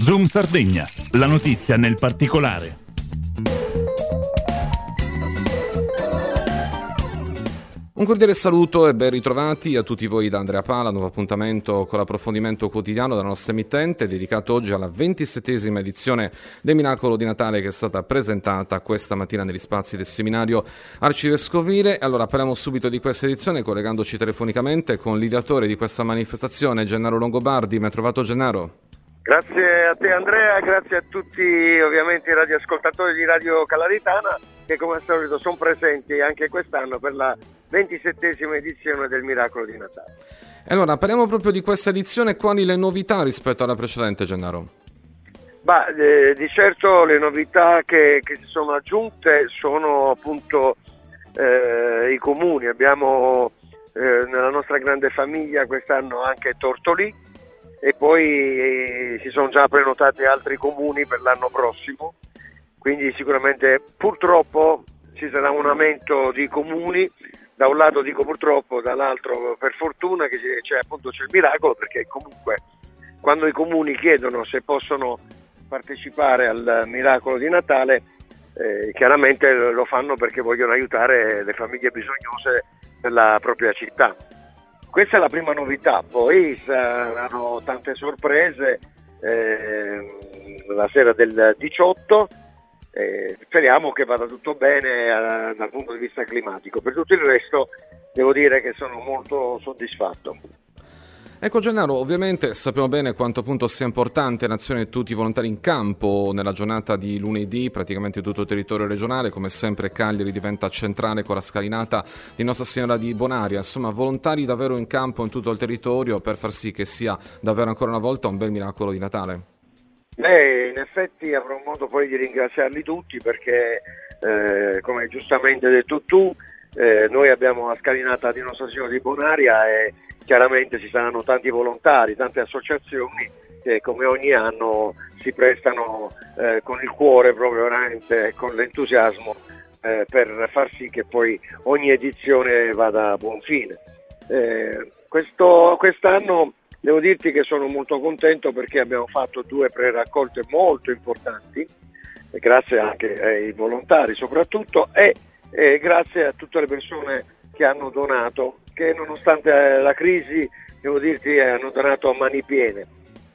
Zoom Sardegna, la notizia nel particolare. Un cordiale saluto e ben ritrovati a tutti voi da Andrea Pala, nuovo appuntamento con l'approfondimento quotidiano della nostra emittente, dedicato oggi alla ventisettesima edizione del Miracolo di Natale che è stata presentata questa mattina negli spazi del seminario arcivescovile. Allora parliamo subito di questa edizione collegandoci telefonicamente con l'ideatore di questa manifestazione, Gennaro Longobardi. Ben trovato Gennaro. Grazie a te Andrea, grazie a tutti ovviamente i radioascoltatori di Radio Calaritana che come al solito sono presenti anche quest'anno per la ventisettesima edizione del Miracolo di Natale. Allora, parliamo proprio di questa edizione, quali le novità rispetto alla precedente, Gennaro? Bah, eh, di certo le novità che, che, si sono aggiunte sono appunto eh, i comuni, abbiamo eh, nella nostra grande famiglia quest'anno anche Tortoli e poi eh, si sono già prenotati altri comuni per l'anno prossimo, quindi sicuramente purtroppo ci sarà un aumento di comuni da un lato dico purtroppo, dall'altro per fortuna che c'è, appunto, c'è il miracolo perché comunque quando i comuni chiedono se possono partecipare al miracolo di Natale, eh, chiaramente lo fanno perché vogliono aiutare le famiglie bisognose della propria città. Questa è la prima novità, poi saranno tante sorprese eh, la sera del 18 eh, speriamo che vada tutto bene eh, dal punto di vista climatico. Per tutto il resto devo dire che sono molto soddisfatto. Ecco Gennaro, ovviamente sappiamo bene quanto appunto sia importante l'azione di tutti i volontari in campo nella giornata di lunedì, praticamente tutto il territorio regionale, come sempre Cagliari diventa centrale con la scalinata di Nostra Signora di Bonaria, insomma volontari davvero in campo in tutto il territorio per far sì che sia davvero ancora una volta un bel miracolo di Natale. Beh, in effetti avrò modo poi di ringraziarli tutti perché, eh, come giustamente hai detto tu, eh, noi abbiamo la scalinata di Nostra Signora di Bonaria e chiaramente ci saranno tanti volontari, tante associazioni che come ogni anno si prestano eh, con il cuore proprio veramente, con l'entusiasmo eh, per far sì che poi ogni edizione vada a buon fine. Eh, questo, quest'anno Devo dirti che sono molto contento perché abbiamo fatto due pre-raccolte molto importanti, grazie anche ai volontari soprattutto, e, e grazie a tutte le persone che hanno donato, che nonostante la crisi, devo dirti, hanno donato a mani piene.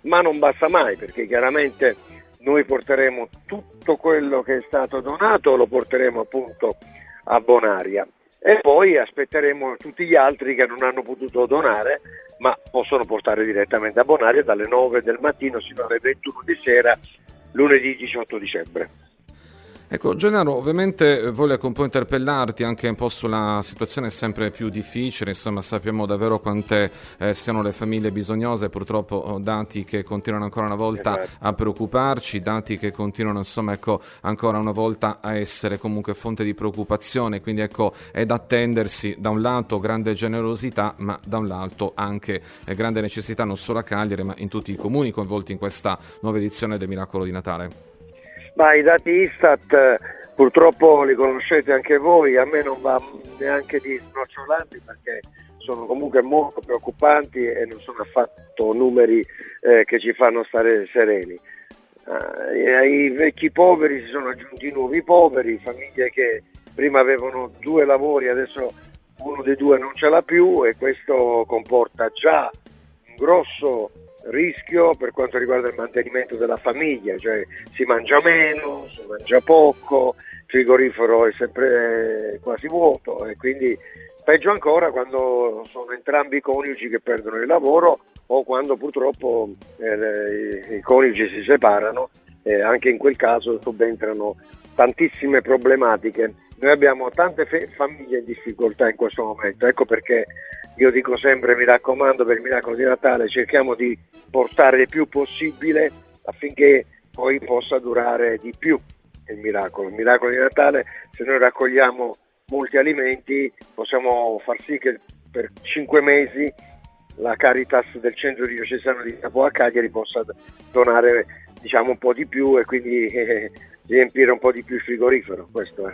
Ma non basta mai perché chiaramente noi porteremo tutto quello che è stato donato, lo porteremo appunto a Bonaria e poi aspetteremo tutti gli altri che non hanno potuto donare ma possono portare direttamente a Bonaria dalle 9 del mattino fino alle 21 di sera lunedì 18 dicembre. Ecco, Gennaro, ovviamente voglio un po' interpellarti anche un po' sulla situazione sempre più difficile, insomma sappiamo davvero quante eh, siano le famiglie bisognose, purtroppo oh, dati che continuano ancora una volta esatto. a preoccuparci, dati che continuano insomma ecco, ancora una volta a essere comunque fonte di preoccupazione, quindi ecco è da attendersi da un lato grande generosità ma da un lato anche eh, grande necessità non solo a Cagliari ma in tutti i comuni coinvolti in questa nuova edizione del Miracolo di Natale. Ma i dati Istat purtroppo li conoscete anche voi, a me non va neanche di snocciolarli perché sono comunque molto preoccupanti e non sono affatto numeri eh, che ci fanno stare sereni. Uh, ai vecchi poveri si sono aggiunti nuovi poveri, famiglie che prima avevano due lavori, adesso uno dei due non ce l'ha più e questo comporta già un grosso rischio per quanto riguarda il mantenimento della famiglia, cioè si mangia meno, si mangia poco, il frigorifero è sempre quasi vuoto e quindi peggio ancora quando sono entrambi i coniugi che perdono il lavoro o quando purtroppo eh, i coniugi si separano e anche in quel caso subentrano tantissime problematiche. Noi abbiamo tante fe- famiglie in difficoltà in questo momento, ecco perché io dico sempre, mi raccomando, per il miracolo di Natale cerchiamo di portare il più possibile affinché poi possa durare di più il miracolo. Il miracolo di Natale, se noi raccogliamo molti alimenti, possiamo far sì che per cinque mesi la Caritas del centro diocesano di Capo a Cagliari possa donare diciamo un po' di più e quindi eh, riempire un po' di più il frigorifero. Questo è.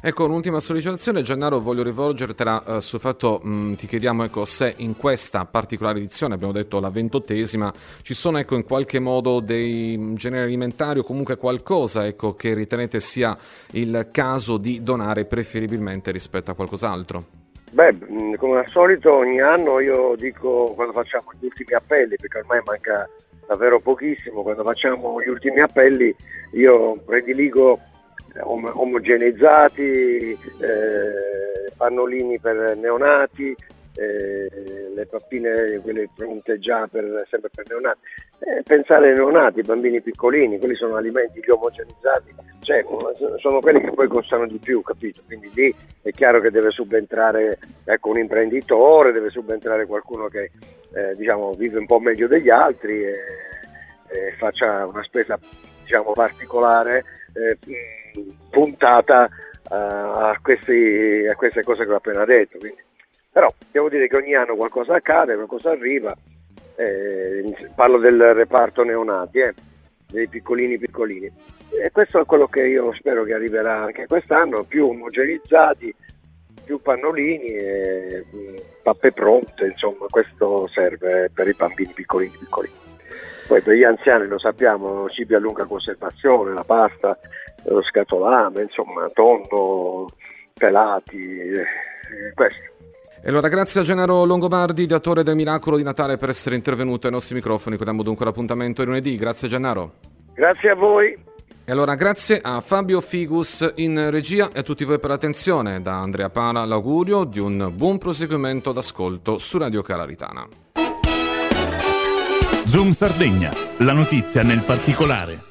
Ecco, un'ultima sollecitazione, Gennaro, voglio rivolgertela uh, sul fatto, mh, mm, ti chiediamo ecco, se in questa particolare edizione, abbiamo detto la ventottesima, ci sono ecco, in qualche modo dei generi alimentari o comunque qualcosa ecco, che ritenete sia il caso di donare preferibilmente rispetto a qualcos'altro? Beh, mm, come al solito ogni anno io dico quando facciamo gli ultimi appelli, perché ormai manca davvero pochissimo, quando facciamo gli ultimi appelli io prediligo om- omogeneizzati, eh, pannolini per neonati, eh, le pappine, quelle pronte già per, sempre per neonati. Eh, pensare ai neonati, ai bambini piccolini, quelli sono alimenti li omogenizzati, cioè, sono quelli che poi costano di più, capito? Quindi lì è chiaro che deve subentrare ecco, un imprenditore, deve subentrare qualcuno che eh, diciamo, vive un po' meglio degli altri e, e faccia una spesa diciamo, particolare eh, puntata uh, a, questi, a, queste cose che ho appena detto. Quindi. Però devo dire che ogni anno qualcosa accade, qualcosa arriva. Eh, parlo del reparto neonati, eh, dei piccolini piccolini. E questo è quello che io spero che arriverà anche quest'anno, più omogenizzati, più pannolini e mm, pappe pronte, insomma questo serve per i bambini piccolini piccolini. Poi per gli anziani lo sappiamo, cibi a lunga conservazione, la pasta, lo scatolame, insomma, tonno, pelati, eh, questo. E allora grazie a Gennaro Longobardi, direttore del Miracolo di Natale, per essere intervenuto ai nostri microfoni. Diamo dunque l'appuntamento lunedì. Grazie Gennaro. Grazie a voi. E allora grazie a Fabio Figus in regia e a tutti voi per l'attenzione. Da Andrea Pala l'augurio di un buon proseguimento d'ascolto su Radio Calaritana. Zoom Sardegna, la notizia nel particolare.